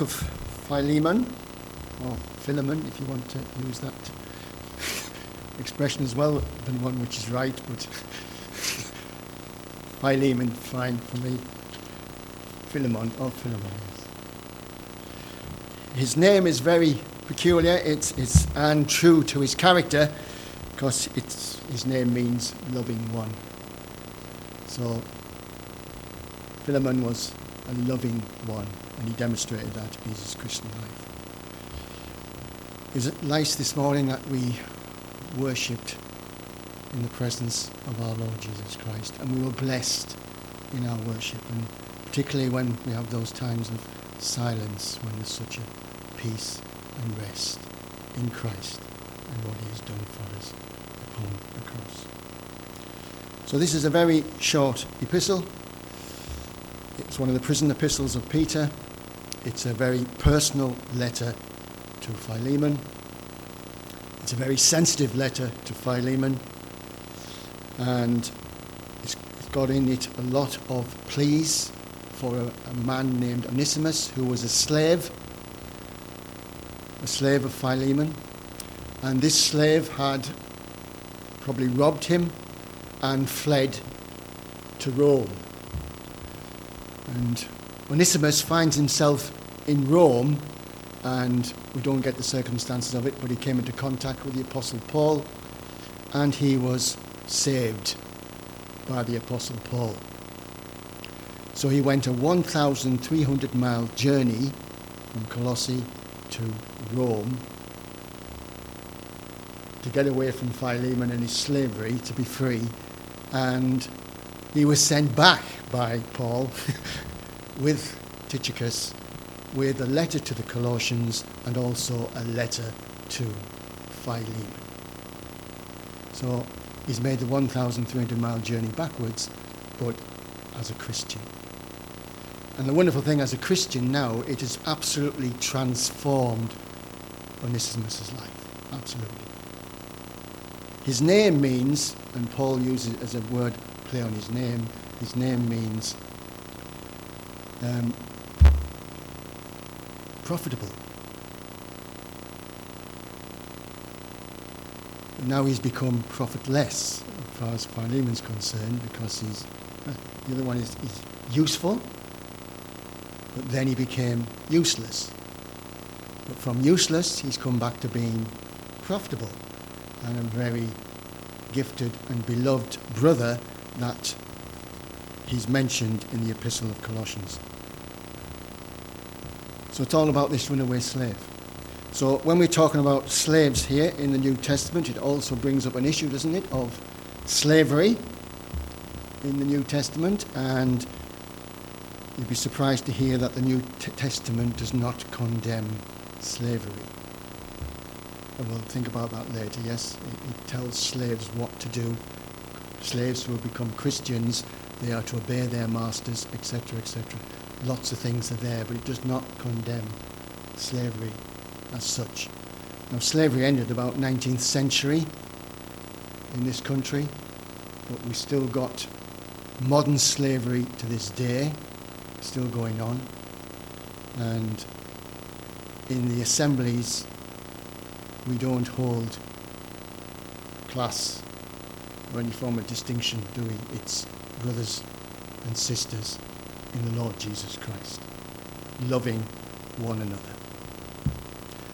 of Philemon, or Philemon, if you want to use that expression as well, than one which is right, but Philemon, fine for me. Philemon, or Philemon. His name is very peculiar, it's, it's and true to his character, because it's, his name means loving one. So, Philemon was a loving one, and he demonstrated that in his Christian life. It nice this morning that we worshipped in the presence of our Lord Jesus Christ, and we were blessed in our worship, and particularly when we have those times of silence, when there's such a peace and rest in Christ and what He has done for us upon the cross. So this is a very short epistle. It's one of the prison epistles of Peter. It's a very personal letter to Philemon. It's a very sensitive letter to Philemon. And it's got in it a lot of pleas for a, a man named Onesimus who was a slave, a slave of Philemon. And this slave had probably robbed him and fled to Rome. And Onesimus finds himself in Rome, and we don't get the circumstances of it, but he came into contact with the Apostle Paul, and he was saved by the Apostle Paul. So he went a 1,300 mile journey from Colossae to Rome to get away from Philemon and his slavery, to be free. And he was sent back by Paul with Tychicus with a letter to the Colossians and also a letter to Philemon. So he's made the 1,300 mile journey backwards, but as a Christian. And the wonderful thing as a Christian now, it has absolutely transformed Onesimus' life. Absolutely. His name means, and Paul uses it as a word play on his name, his name means um, profitable. Now he's become profitless as far as Philemon's concerned because he's, uh, the other one is, is useful, but then he became useless. But from useless, he's come back to being profitable and a very gifted and beloved brother that he's mentioned in the Epistle of Colossians. So it's all about this runaway slave. So when we're talking about slaves here in the New Testament, it also brings up an issue, doesn't it, of slavery in the New Testament. And you'd be surprised to hear that the New T- Testament does not condemn slavery. And we'll think about that later, yes? It, it tells slaves what to do. Slaves who have become Christians, they are to obey their masters, etc., etc. Lots of things are there, but it does not condemn slavery as such. Now, slavery ended about 19th century in this country, but we still got modern slavery to this day, still going on. And in the assemblies, we don't hold class or any form of distinction, do we? It's brothers and sisters in the Lord Jesus Christ, loving one another.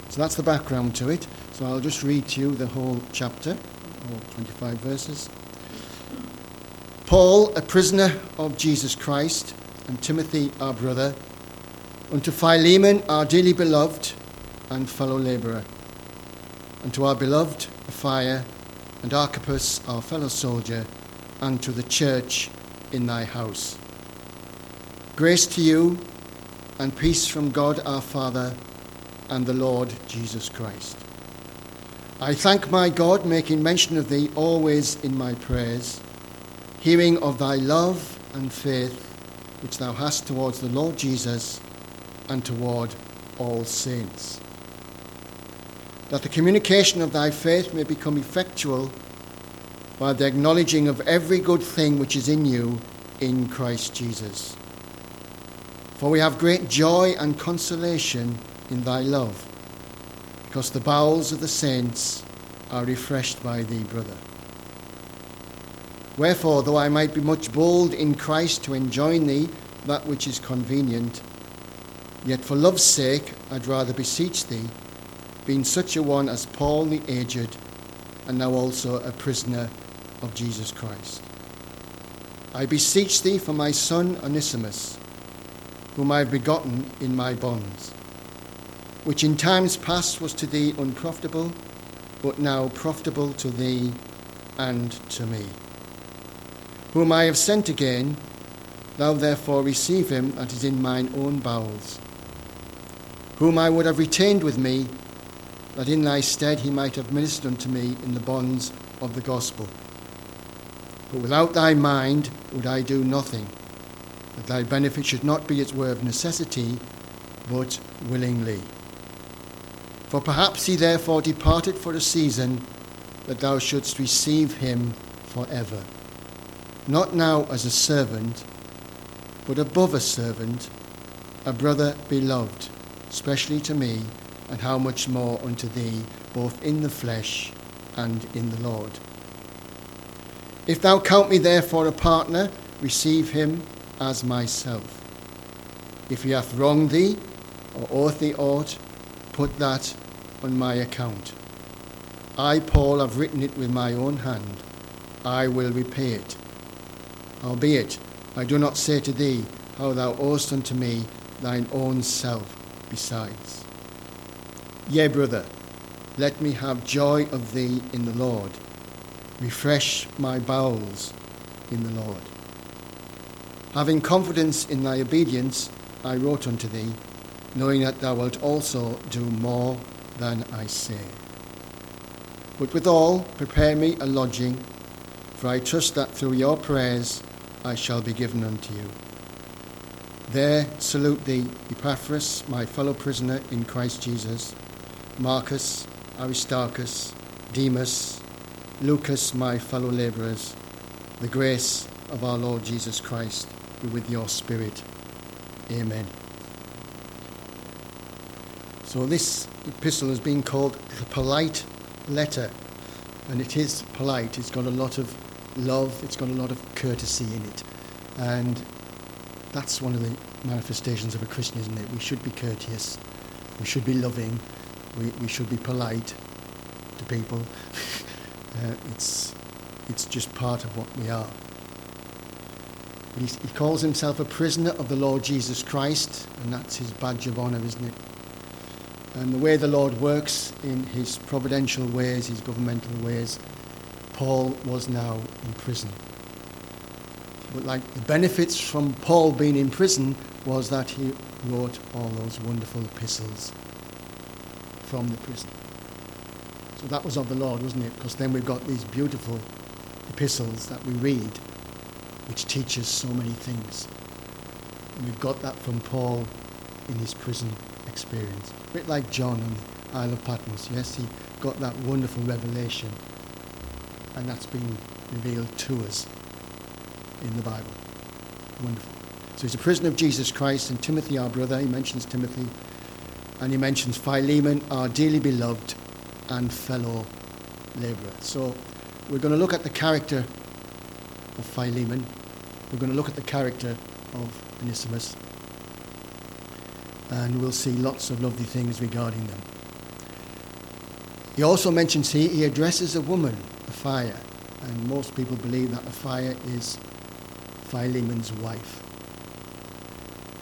So that's the background to it. So I'll just read to you the whole chapter, all 25 verses. Paul, a prisoner of Jesus Christ, and Timothy, our brother, unto Philemon, our dearly beloved and fellow labourer, and to our beloved Apphia, and Archippus, our fellow soldier, and to the church in thy house. Grace to you, and peace from God our Father and the Lord Jesus Christ. I thank my God, making mention of thee always in my prayers, hearing of thy love and faith which thou hast towards the Lord Jesus and toward all saints. That the communication of thy faith may become effectual by the acknowledging of every good thing which is in you in Christ Jesus. For we have great joy and consolation in thy love, because the bowels of the saints are refreshed by thee, brother. Wherefore, though I might be much bold in Christ to enjoin thee that which is convenient, yet for love's sake I'd rather beseech thee, being such a one as Paul the aged, and now also a prisoner of Jesus Christ. I beseech thee for my son Onesimus, whom I have begotten in my bonds, which in times past was to thee unprofitable, but now profitable to thee and to me. Whom I have sent again, thou therefore receive him that is in mine own bowels, whom I would have retained with me, that in thy stead he might have ministered unto me in the bonds of the gospel. But without thy mind would I do nothing, that thy benefit should not be as were of necessity, but willingly. For perhaps he therefore departed for a season, that thou shouldst receive him for ever. Not now as a servant, but above a servant, a brother beloved, specially to me, and how much more unto thee, both in the flesh and in the Lord. If thou count me therefore a partner, receive him as myself. If he hath wronged thee, or owed thee aught, put that on my account. I, Paul, have written it with my own hand. I will repay it. Albeit, I do not say to thee how thou owest unto me thine own self besides. Yea, brother, let me have joy of thee in the Lord. Refresh my bowels in the Lord. Having confidence in thy obedience, I wrote unto thee, knowing that thou wilt also do more than I say. But withal, prepare me a lodging, for I trust that through your prayers I shall be given unto you. There salute thee, Epaphras, my fellow prisoner in Christ Jesus, Marcus, Aristarchus, Demas, Lucas, my fellow labourers, the grace of our Lord Jesus Christ be with your spirit. Amen. So this epistle has been called the polite letter, and it is polite. It's got a lot of love, it's got a lot of courtesy in it, and that's one of the manifestations of a Christian, isn't it? We should be courteous, we should be loving, we, we should be polite to people. uh, it's, it's just part of what we are. He, he calls himself a prisoner of the Lord Jesus Christ, and that's his badge of honour, isn't it? And the way the Lord works in his providential ways, his governmental ways, Paul was now in prison. But like the benefits from Paul being in prison was that he wrote all those wonderful epistles from the prison. So that was of the Lord, wasn't it? Because then we've got these beautiful epistles that we read, which teaches so many things. And we've got that from Paul in his prison experience. A bit like John on the Isle of Patmos. Yes, he got that wonderful revelation, and that's been revealed to us in the Bible. Wonderful. So he's a prisoner of Jesus Christ, and Timothy, our brother, he mentions Timothy, and he mentions Philemon, our dearly beloved and fellow labourer. So we're going to look at the character of Philemon. We're going to look at the character of Onesimus and we'll see lots of lovely things regarding them. He also mentions here he addresses a woman, Apphia, and most people believe that the Apphia is Philemon's wife.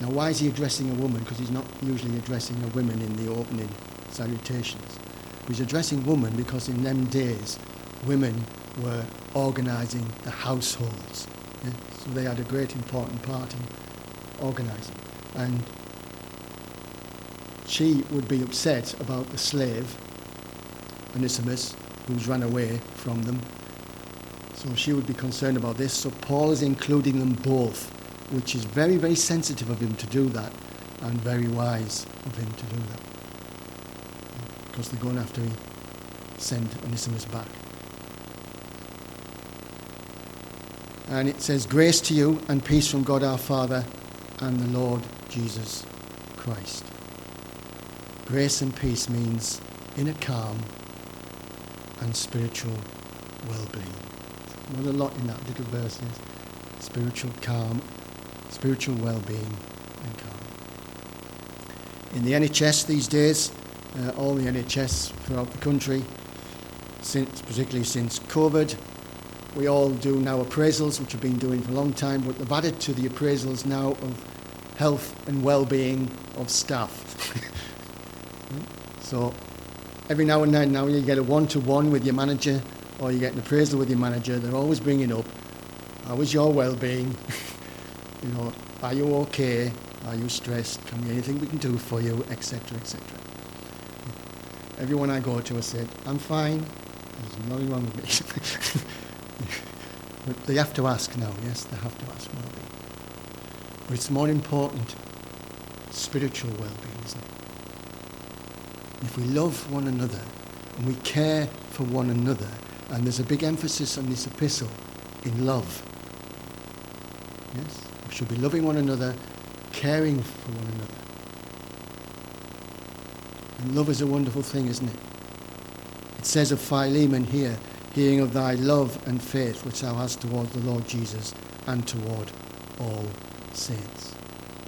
Now, why is he addressing a woman? Because he's not usually addressing a woman in the opening salutations. He's addressing women because in them days, women were organising the households. Yeah? So they had a great important part in organising. And she would be upset about the slave, Onesimus, who's run away from them. So she would be concerned about this. So Paul is including them both, which is very, very sensitive of him to do that and very wise of him to do that. Because they're going after he send Onesimus back. And it says, Grace to you and peace from God our Father and the Lord Jesus Christ. Grace and peace means inner calm and spiritual well-being. Not a lot in that little verse is spiritual calm, spiritual well-being and calm. In the NHS these days, uh, all the NHS throughout the country, since, particularly since COVID, we all do now appraisals, which we've been doing for a long time, but they've added to the appraisals now of health and well-being of staff. so every now and then now you get a one-to-one with your manager or you get an appraisal with your manager, they're always bringing up, how is your well-being? you know, are you okay? Are you stressed? Can we anything we can do for you, etc., etc. Everyone I go to has said, I'm fine. There's nothing wrong with me. they have to ask now, yes, they have to ask well-being. But it's more important, spiritual well-being, isn't it? If we love one another and we care for one another, and there's a big emphasis on this epistle in love. Yes? We should be loving one another, caring for one another. And love is a wonderful thing, isn't it? It says of Philemon here, hearing of thy love and faith which thou hast toward the Lord Jesus and toward all saints.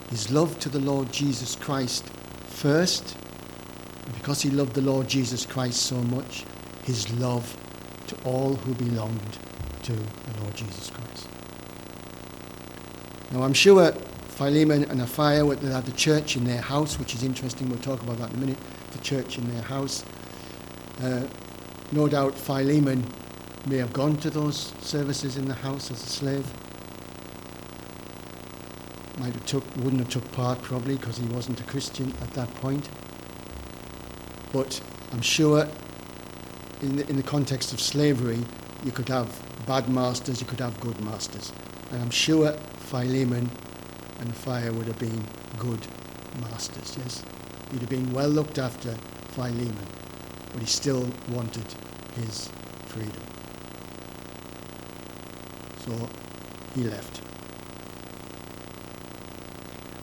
His love to the Lord Jesus Christ first, because he loved the Lord Jesus Christ so much, his love to all who belonged to the Lord Jesus Christ. Now, I'm sure Philemon and Apphia had the church in their house, which is interesting. We'll talk about that in a minute. The church in their house. Uh, no doubt Philemon may have gone to those services in the house as a slave. Might have took, wouldn't have took part probably because he wasn't a Christian at that point. But I'm sure in the, in the context of slavery, you could have bad masters, you could have good masters. And I'm sure Philemon and Apphia would have been good masters, yes? He'd have been well looked after, Philemon, but he still wanted his freedom. So he left.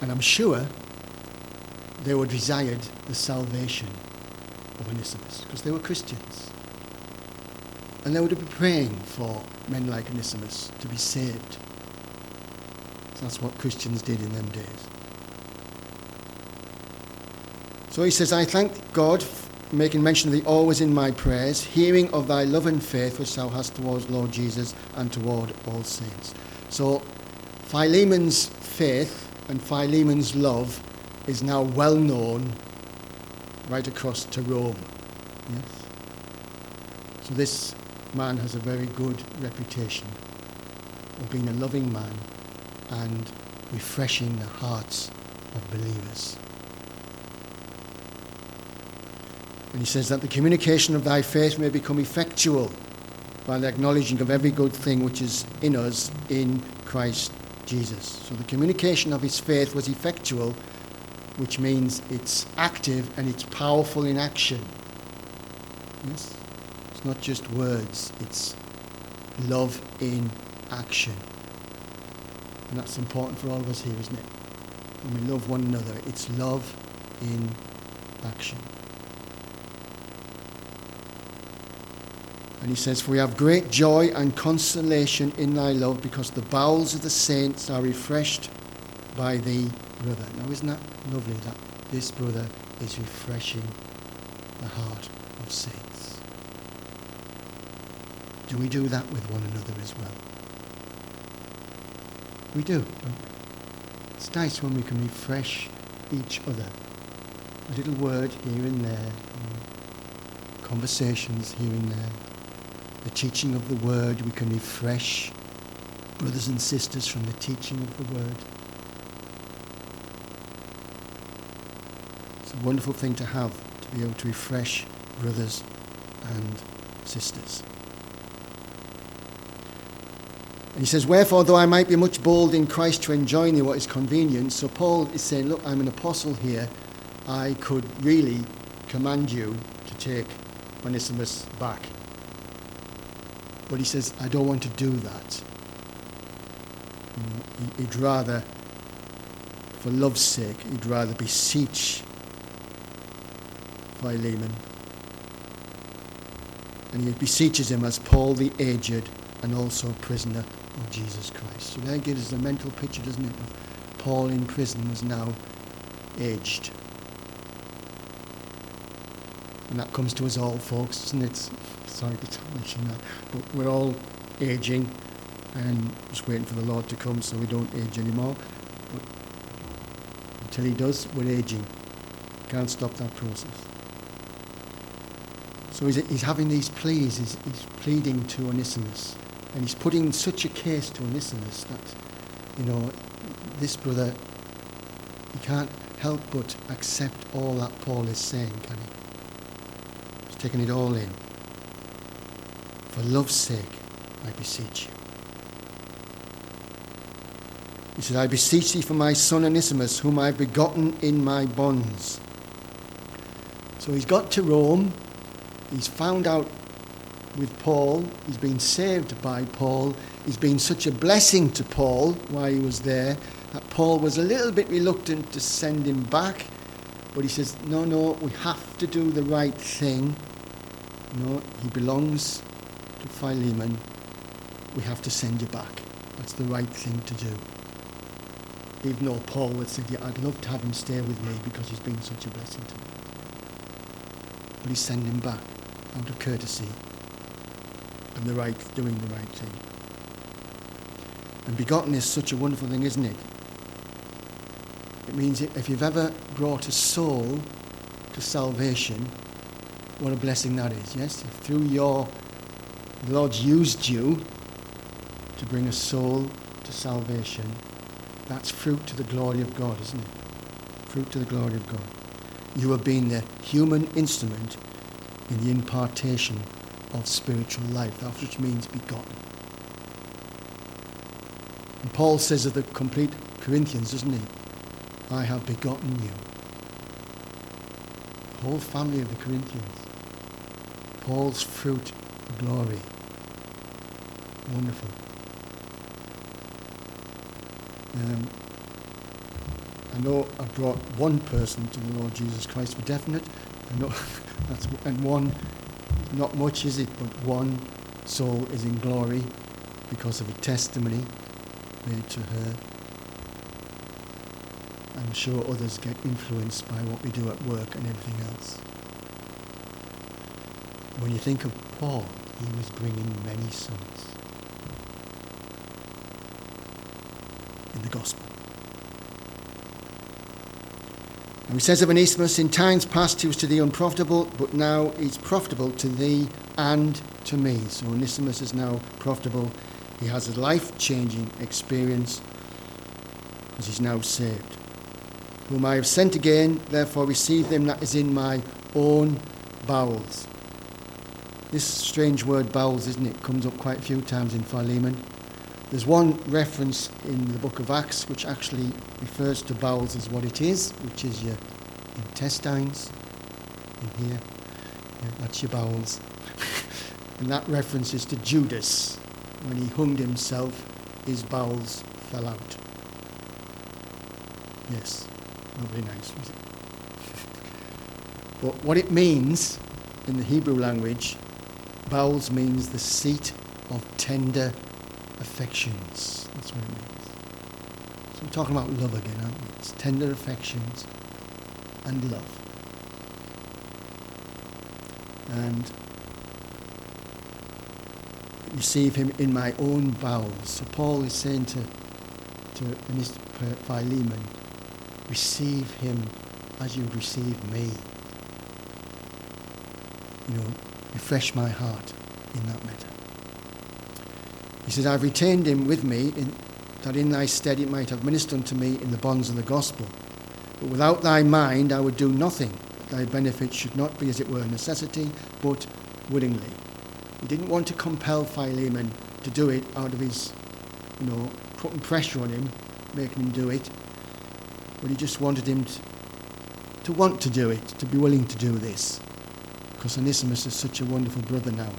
And I'm sure they would desired the salvation of Onesimus because they were Christians. And they would have been praying for men like Onesimus to be saved. So that's what Christians did in them days. So he says, I thank God, making mention of thee always in my prayers, hearing of thy love and faith which thou hast towards Lord Jesus and toward all saints. So Philemon's faith and Philemon's love is now well known right across to Rome. Yes? So this man has a very good reputation of being a loving man and refreshing the hearts of believers. And he says that the communication of thy faith may become effectual by the acknowledging of every good thing which is in us in Christ Jesus. So the communication of his faith was effectual, which means it's active and it's powerful in action. Yes? It's not just words, it's love in action. And that's important for all of us here, isn't it? When we love one another, it's love in action. And he says, For we have great joy and consolation in thy love, because the bowels of the saints are refreshed by thee, brother. Now, isn't that lovely that this brother is refreshing the heart of saints? Do we do that with one another as well? We do, don't we? It's nice when we can refresh each other. A little word here and there, mm, conversations here and there the teaching of the word. We can refresh brothers and sisters from the teaching of the word. It's a wonderful thing to have, to be able to refresh brothers and sisters. And he says, Wherefore, though I might be much bold in Christ to enjoin thee what is convenient, so Paul is saying, Look, I'm an apostle here. I could really command you to take Onesimus back. But he says, I don't want to do that. He'd rather for love's sake, he'd rather beseech Philemon. And he beseeches him as Paul the aged and also a prisoner of Jesus Christ. So that gives us a mental picture, doesn't it, of Paul in prison was now aged. And that comes to us all, folks, doesn't it? Sorry to mention that. But we're all aging and just waiting for the Lord to come so we don't age anymore. But until He does, we're aging. Can't stop that process. So he's, he's having these pleas, he's, he's pleading to Onesimus. And he's putting such a case to Onesimus that, you know, this brother, he can't help but accept all that Paul is saying, can he? Taking it all in. For love's sake, I beseech you. He said, I beseech thee for my son Onesimus, whom I have begotten in my bonds. So he's got to Rome. He's found out with Paul. He's been saved by Paul. He's been such a blessing to Paul while he was there that Paul was a little bit reluctant to send him back. But he says, no, no, we have to do the right thing. No, he belongs to Philemon. We have to send you back. That's the right thing to do. Even though Paul would say, yeah, I'd love to have him stay with me because he's been such a blessing to me. But he's sending him back out of courtesy and the right, doing the right thing. And begotten is such a wonderful thing, isn't it? It means if you've ever brought a soul to salvation, what a blessing that is, yes? If through your, the Lord's used you to bring a soul to salvation, that's fruit to the glory of God, isn't it? Fruit to the glory of God. You have been the human instrument in the impartation of spiritual life, that which means begotten. And Paul says of the complete Corinthians, doesn't he? I have begotten you. The whole family of the Corinthians. Paul's fruit glory. Wonderful. Um, I know I've brought one person to the Lord Jesus Christ for definite. I know that's and one, not much is it, but one soul is in glory because of a testimony made to her. I'm sure others get influenced by what we do at work and everything else. When you think of Paul, he was bringing many sons in the gospel. And he says of Onesimus, in times past he was to thee unprofitable, but now he's profitable to thee and to me. So Onesimus is now profitable. He has a life changing experience because he's now saved. Whom I have sent again, therefore receive them that is in my own bowels. This strange word bowels, isn't it, comes up quite a few times in Philemon. There's one reference in the book of Acts which actually refers to bowels as what it is, which is your intestines in here. Yeah, that's your bowels. and that reference is to Judas. When he hung himself, his bowels fell out. Yes, not very nice, was it? but what it means in the Hebrew language, bowels means the seat of tender affections. That's what it means. So we're talking about love again, aren't we? It's tender affections and love. And receive him in my own bowels. So Paul is saying to, to Philemon, receive him as you receive me. You know, refresh my heart in that matter. He says, I've retained him with me, in, that in thy stead it might have ministered unto me in the bonds of the gospel. But without thy mind I would do nothing. Thy benefit should not be, as it were, a necessity, but willingly. He didn't want to compel Philemon to do it out of his, you know, putting pressure on him, making him do it. But he just wanted him to, to want to do it, to be willing to do this. Because Onesimus is such a wonderful brother now.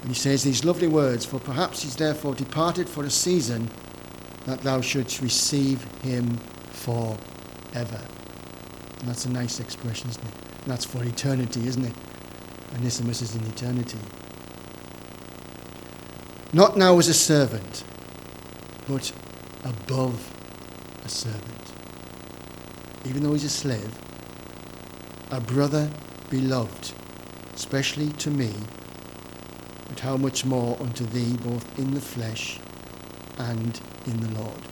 And he says these lovely words, For perhaps he's therefore departed for a season, that thou shouldst receive him forever. And that's a nice expression, isn't it? And that's for eternity, isn't it? Onesimus is in eternity. Not now as a servant, but above a servant. Even though he's a slave, a brother beloved, especially to me, but how much more unto thee, both in the flesh and in the Lord.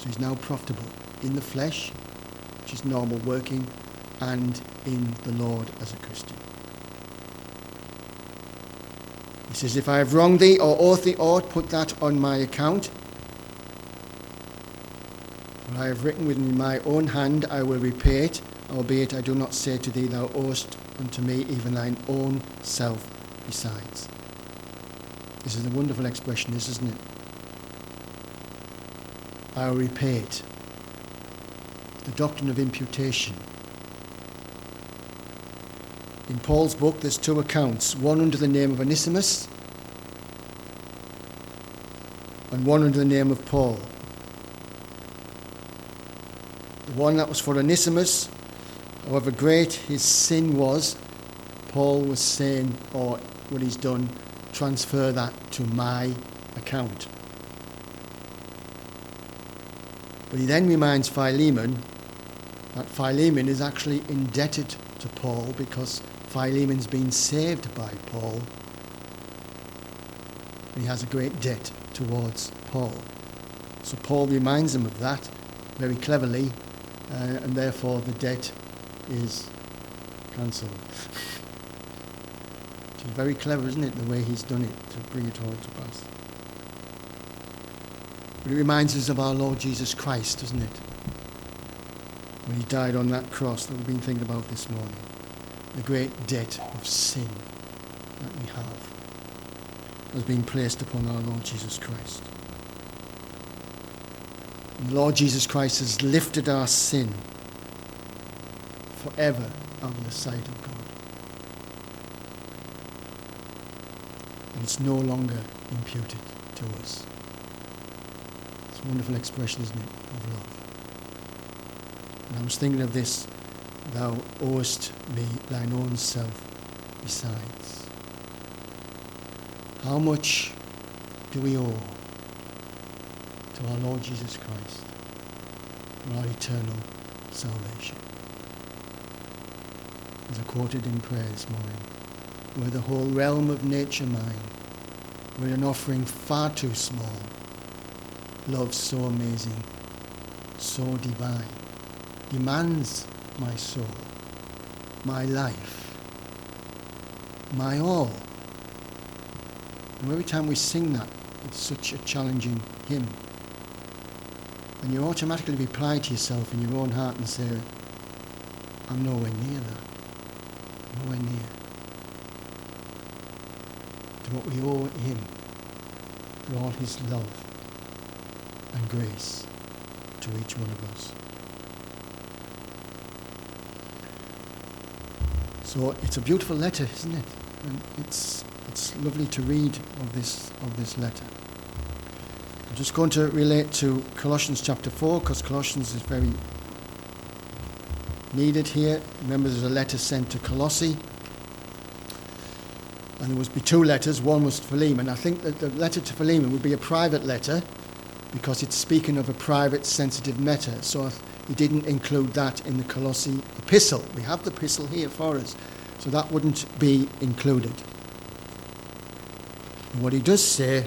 So he's now profitable in the flesh, which is normal working, and in the Lord as a Christian. He says, If I have wronged thee or ought thee aught, put that on my account. For I have written with my own hand, I will repay it, albeit I do not say to thee, Thou owest unto me even thine own self besides. This is a wonderful expression, this, isn't it? I will repay it. The doctrine of imputation. In Paul's book, there's two accounts one under the name of Onesimus and one under the name of Paul. The one that was for Onesimus, however great his sin was, Paul was saying, oh, or what he's done, transfer that to my account. But he then reminds Philemon that Philemon is actually indebted to Paul because Philemon's been saved by Paul. And he has a great debt towards Paul. So Paul reminds him of that very cleverly, uh, and therefore the debt is cancelled. Which is very clever, isn't it, the way he's done it to bring it all to pass. But it reminds us of our Lord Jesus Christ, doesn't it? When he died on that cross that we've been thinking about this morning the great debt of sin that we have has been placed upon our Lord Jesus Christ. Lord Jesus Christ has lifted our sin forever out of the sight of God. And it's no longer imputed to us. It's a wonderful expression, isn't it, of love. And I was thinking of this thou owest me thine own self besides. How much do we owe to our Lord Jesus Christ for our eternal salvation? As I quoted in prayer this morning, were the whole realm of nature mine, were an offering far too small, love so amazing, so divine, demands my soul, my life, my all. And every time we sing that, it's such a challenging hymn. And you automatically reply to yourself in your own heart and say, I'm nowhere near that. Nowhere near. To what we owe him for all his love and grace to each one of us. So it's a beautiful letter, isn't it? And it's, it's lovely to read of this, of this letter. I'm just going to relate to Colossians chapter 4 because Colossians is very needed here. Remember, there's a letter sent to Colossae. And there was be two letters. One was to Philemon. I think that the letter to Philemon would be a private letter because it's speaking of a private, sensitive matter. So he didn't include that in the Colossae epistle. We have the epistle here for us, so that wouldn't be included. And what he does say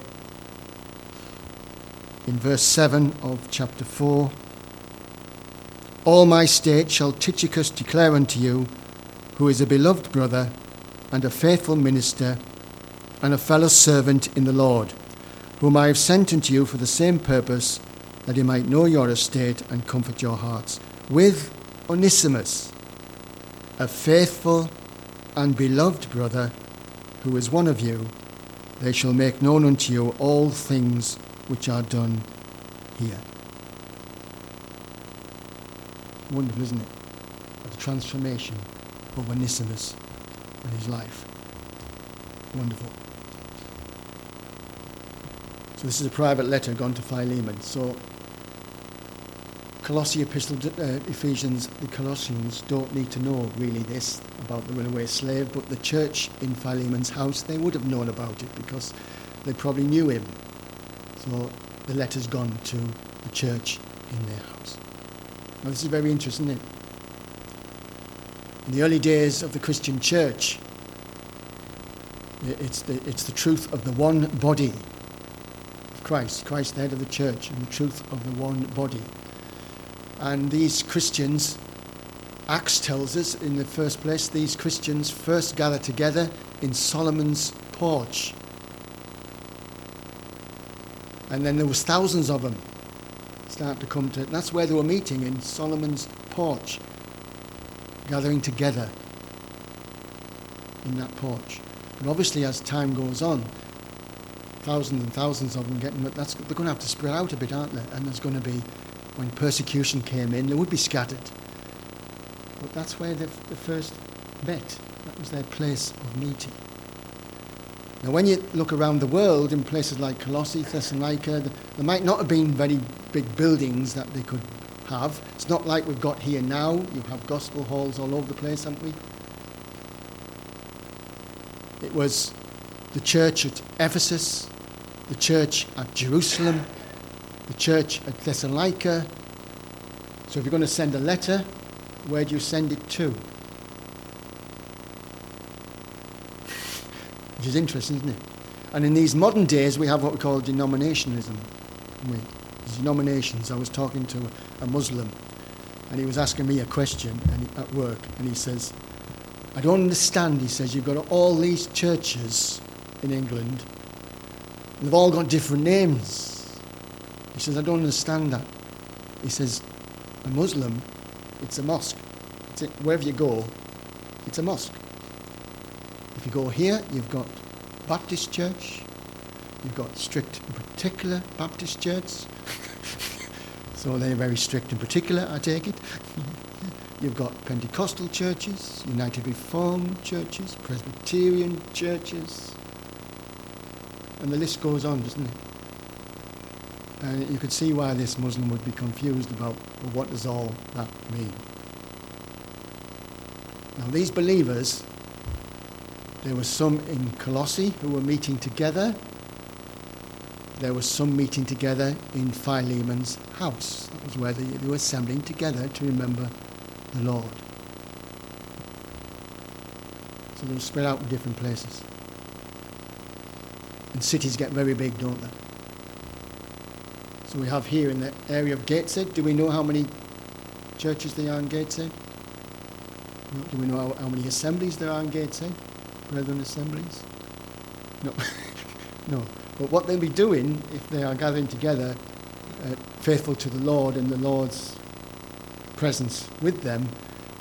in verse 7 of chapter 4 All my state shall Tychicus declare unto you, who is a beloved brother and a faithful minister and a fellow servant in the Lord, whom I have sent unto you for the same purpose that he might know your estate and comfort your hearts, with Onesimus, a faithful and beloved brother, who is one of you. They shall make known unto you all things which are done here. Wonderful, isn't it? The transformation of Onesimus and his life. Wonderful. So this is a private letter gone to Philemon. So Colossae Epistle, uh, Ephesians, the Colossians don't need to know really this about the runaway slave, but the church in Philemon's house, they would have known about it because they probably knew him. So the letter's gone to the church in their house. Now this is very interesting, isn't it? In the early days of the Christian church, it's the, it's the truth of the one body of Christ, Christ the head of the church, and the truth of the one body. And these Christians, Acts tells us in the first place, these Christians first gathered together in Solomon's porch. And then there was thousands of them start to come to, that's where they were meeting, in Solomon's porch, gathering together in that porch. And obviously as time goes on, thousands and thousands of them getting, that's, they're going to have to spread out a bit, aren't they? And there's going to be when persecution came in, they would be scattered. But that's where they, they first met. That was their place of meeting. Now, when you look around the world in places like Colossae, Thessalonica, there might not have been very big buildings that they could have. It's not like we've got here now. You have gospel halls all over the place, haven't we? It was the church at Ephesus, the church at Jerusalem, the church at Thessalonica. So if you're going to send a letter, where do you send it to? Which is interesting, isn't it? And in these modern days, we have what we call denominationism. We, denominations. I was talking to a Muslim, and he was asking me a question he, at work, and he says, I don't understand. He says, You've got all these churches in England, and they've all got different names. He says, I don't understand that. He says, a Muslim, it's a mosque. It's a, wherever you go, it's a mosque. If you go here, you've got Baptist church, you've got strict and particular Baptist church. so they're very strict and particular, I take it. you've got Pentecostal churches, United Reformed churches, Presbyterian churches. And the list goes on, doesn't it? And you could see why this Muslim would be confused about well, what does all that mean. Now, these believers, there were some in Colossae who were meeting together. There was some meeting together in Philemon's house. That was where they, they were assembling together to remember the Lord. So they were spread out in different places. And cities get very big, don't they? So we have here in the area of Gateshead. Do we know how many churches there are in Gateshead? Do we know how, how many assemblies there are in Gateshead? Brethren assemblies? No. no. But what they'll be doing if they are gathering together, uh, faithful to the Lord and the Lord's presence with them,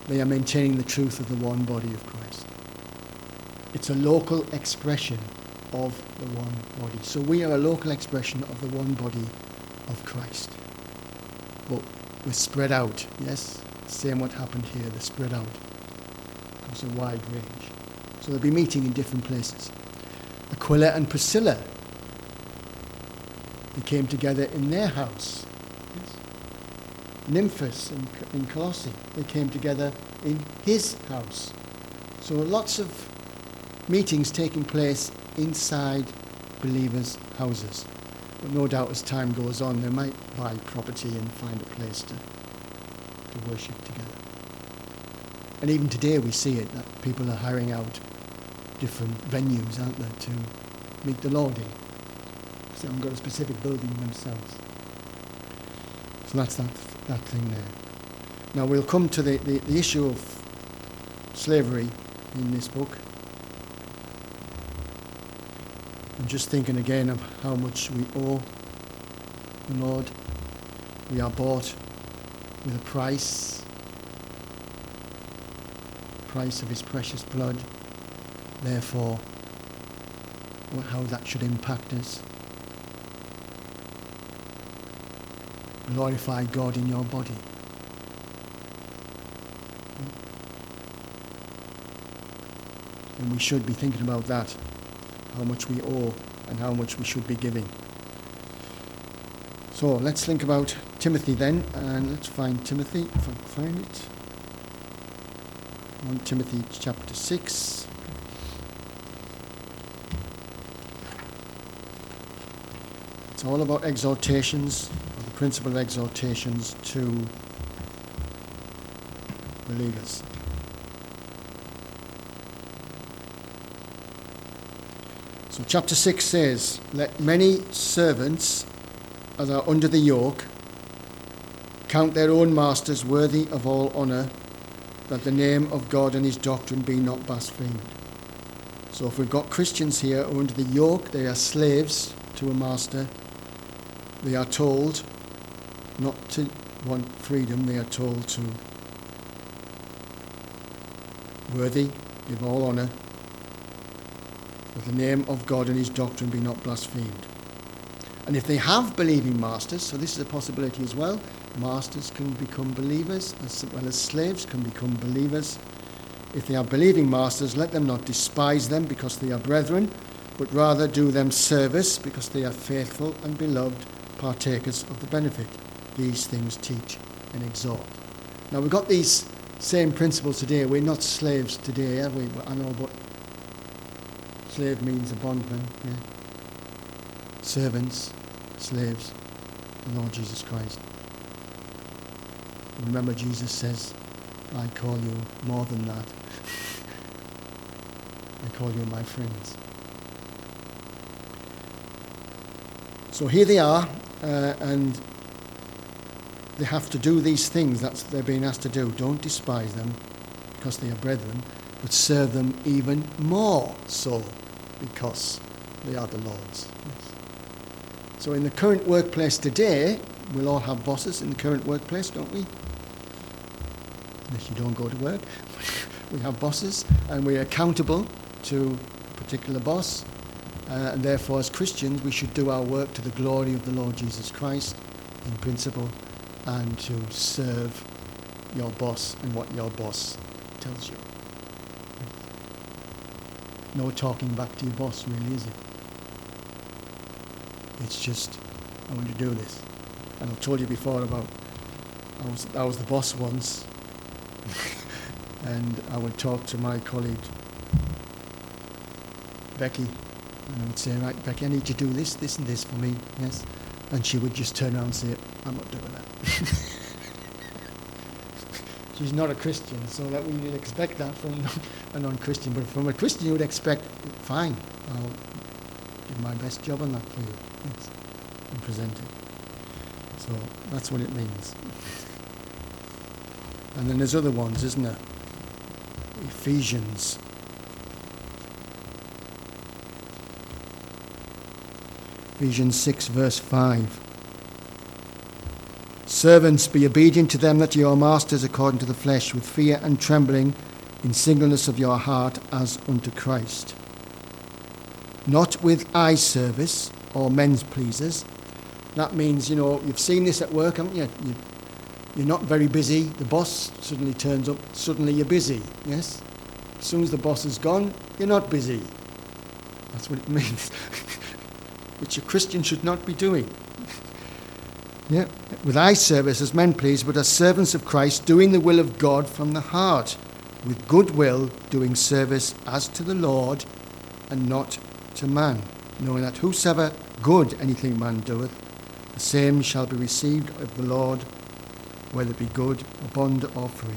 they are maintaining the truth of the one body of Christ. It's a local expression of the one body. So we are a local expression of the one body of Christ. But we're spread out, yes? Same what happened here, they're spread out. It's a wide range. So they'll be meeting in different places. Aquila and Priscilla, they came together in their house. Yes? Nymphas in, in Colossae, they came together in his house. So lots of meetings taking place inside believers' houses. But no doubt as time goes on, they might buy property and find a place to, to worship together. And even today we see it, that people are hiring out different venues, aren't they, to meet the Lord in. Because they haven't got a specific building themselves. So that's that, that thing there. Now we'll come to the, the, the issue of slavery in this book. I'm just thinking again of how much we owe the Lord. We are bought with a price, price of his precious blood. Therefore, how that should impact us. Glorify God in your body. And we should be thinking about that how much we owe and how much we should be giving. So let's think about Timothy then, and let's find Timothy, if I can find it. 1 Timothy chapter 6. It's all about exhortations, the principle of exhortations to believers. So, chapter 6 says, Let many servants as are under the yoke count their own masters worthy of all honour, that the name of God and his doctrine be not blasphemed. So, if we've got Christians here who are under the yoke, they are slaves to a master, they are told not to want freedom, they are told to worthy give all honour, that the name of God and his doctrine be not blasphemed. And if they have believing masters, so this is a possibility as well, masters can become believers as well as slaves can become believers. If they are believing masters, let them not despise them because they are brethren, but rather do them service because they are faithful and beloved partakers of the benefit. These things teach and exhort. Now we've got these same principles today. We're not slaves today, are we? I know, but slave means a bondman. Yeah? Servants, slaves, the Lord Jesus Christ. Remember, Jesus says, I call you more than that. I call you my friends. So here they are, uh, and they have to do these things that they're being asked to do. Don't despise them because they are brethren, but serve them even more so because they are the Lord's. Yes. So in the current workplace today, we'll all have bosses in the current workplace, don't we? Unless you don't go to work. we have bosses and we're accountable to a particular boss. Uh, and therefore, as Christians, we should do our work to the glory of the Lord Jesus Christ in principle and to serve your boss and what your boss tells you. No talking back to your boss, really, is it? It's just, I want to do this. And I've told you before about, I was, I was the boss once, and I would talk to my colleague, Becky, and I would say, right, Becky, I need you to do this, this, and this for me, yes? And she would just turn around and say, I'm not doing that. She's not a Christian, so that we would expect that from a non-Christian. But from a Christian, you would expect, fine, I'll do my best job on that for you, yes, and present it. So that's what it means. And then there's other ones, isn't there? Ephesians. Ephesians 6, verse 5. Servants, be obedient to them that are masters according to the flesh, with fear and trembling, in singleness of your heart, as unto Christ. Not with eye service or men's pleasers. That means, you know, you've seen this at work, haven't you? you you're not very busy. The boss suddenly turns up. Suddenly you're busy. Yes? As soon as the boss is gone, you're not busy. That's what it means. Which a Christian should not be doing. yeah. With eye service as men please, but as servants of Christ, doing the will of God from the heart, with good will, doing service as to the Lord and not to man, knowing that whosoever good anything man doeth, the same shall be received of the Lord whether it be good, or bond, or free.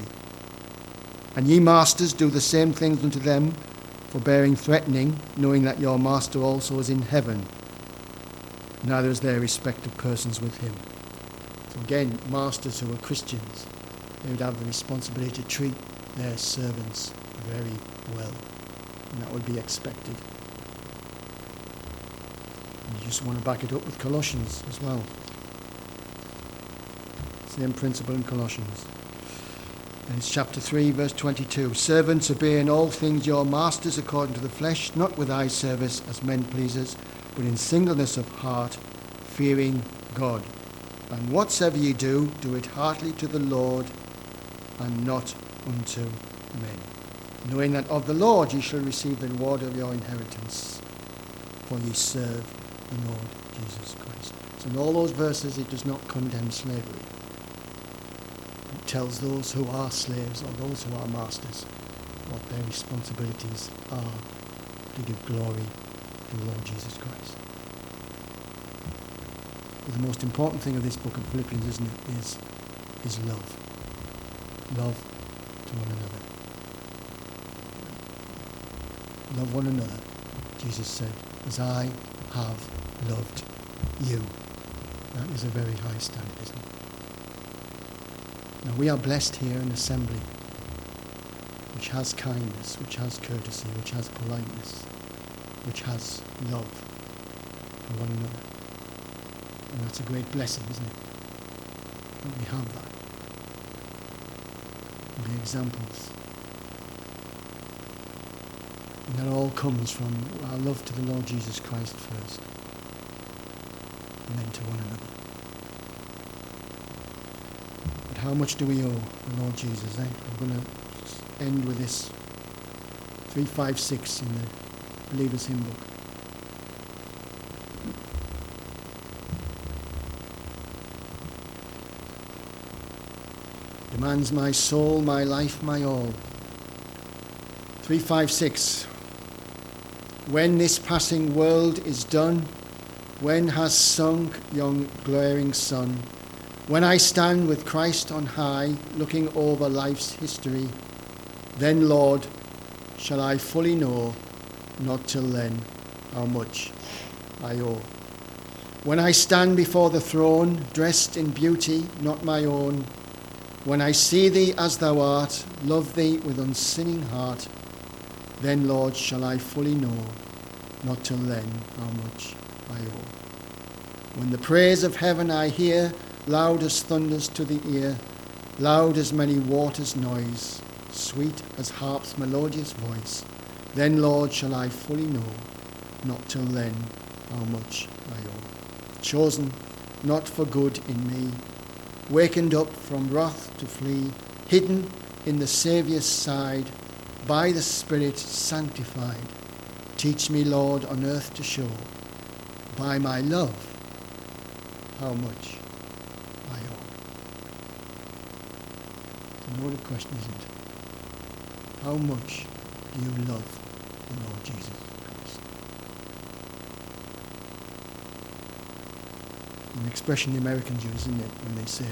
And ye masters, do the same things unto them, forbearing threatening, knowing that your master also is in heaven. Neither is there respect of persons with him. So again, masters who are Christians, they would have the responsibility to treat their servants very well. And that would be expected. And you just want to back it up with Colossians as well. Same principle in Colossians. And it's chapter 3, verse 22. Servants, obey in all things your masters according to the flesh, not with eye service as men pleasers, but in singleness of heart, fearing God. And whatsoever ye do, do it heartily to the Lord and not unto men. Knowing that of the Lord ye shall receive the reward of your inheritance, for ye serve the Lord Jesus Christ. So in all those verses, it does not condemn slavery. It tells those who are slaves or those who are masters what their responsibilities are to give glory the Lord Jesus Christ. But the most important thing of this book of Philippians, isn't it, is, is love. Love to one another. Love one another, Jesus said, as I have loved you. That is a very high standard, isn't it? Now we are blessed here in assembly, which has kindness, which has courtesy, which has politeness, which has love for one another. And that's a great blessing, isn't it? That we have that. Be examples. And that all comes from our love to the Lord Jesus Christ first, and then to one another. But how much do we owe the Lord Jesus? Eh? I'm going to end with this 356 in the Believer's Hymn Book. Demands my soul, my life, my all. 356. When this passing world is done, when has sunk yon glaring sun, when I stand with Christ on high, looking over life's history, then, Lord, shall I fully know, not till then, how much I owe. When I stand before the throne, dressed in beauty not my own, when I see thee as thou art, love thee with unsinning heart, then, Lord, shall I fully know, not till then, how much I owe. When the praise of heaven I hear, loud as thunders to the ear, loud as many waters' noise, sweet as harp's melodious voice, then, Lord, shall I fully know, not till then, how much I owe. Chosen not for good in me, wakened up from wrath to flee, hidden in the Saviour's side, by the Spirit sanctified. Teach me, Lord, on earth to show, by my love, how much I owe. A loaded question, isn't it? How much do you love the Lord Jesus Christ? An expression the Americans use, isn't it, when they say,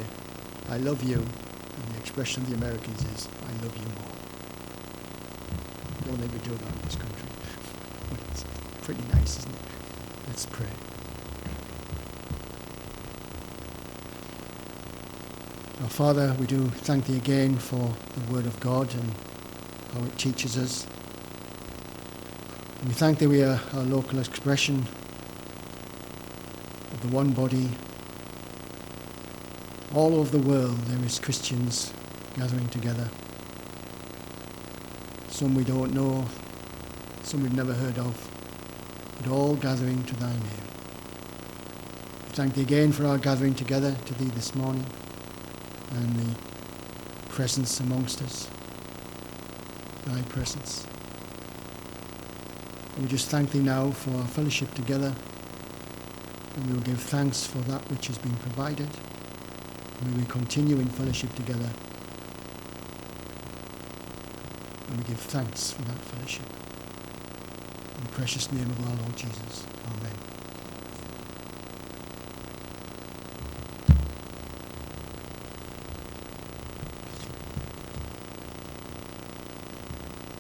I love you, and the expression of the Americans is, I love you more. Don't ever do that in this country. It's pretty nice, isn't it? Let's pray. Our Father, we do thank Thee again for the Word of God and how it teaches us. We thank Thee we are our local expression of the one body. All over the world there is Christians gathering together. Some we don't know, some we've never heard of, but all gathering to Thy name. We thank Thee again for our gathering together to Thee this morning and the presence amongst us, Thy presence. We just thank Thee now for our fellowship together and we will give thanks for that which has been provided. And we will continue in fellowship together. And we give thanks for that fellowship. In the precious name of our Lord Jesus. Amen.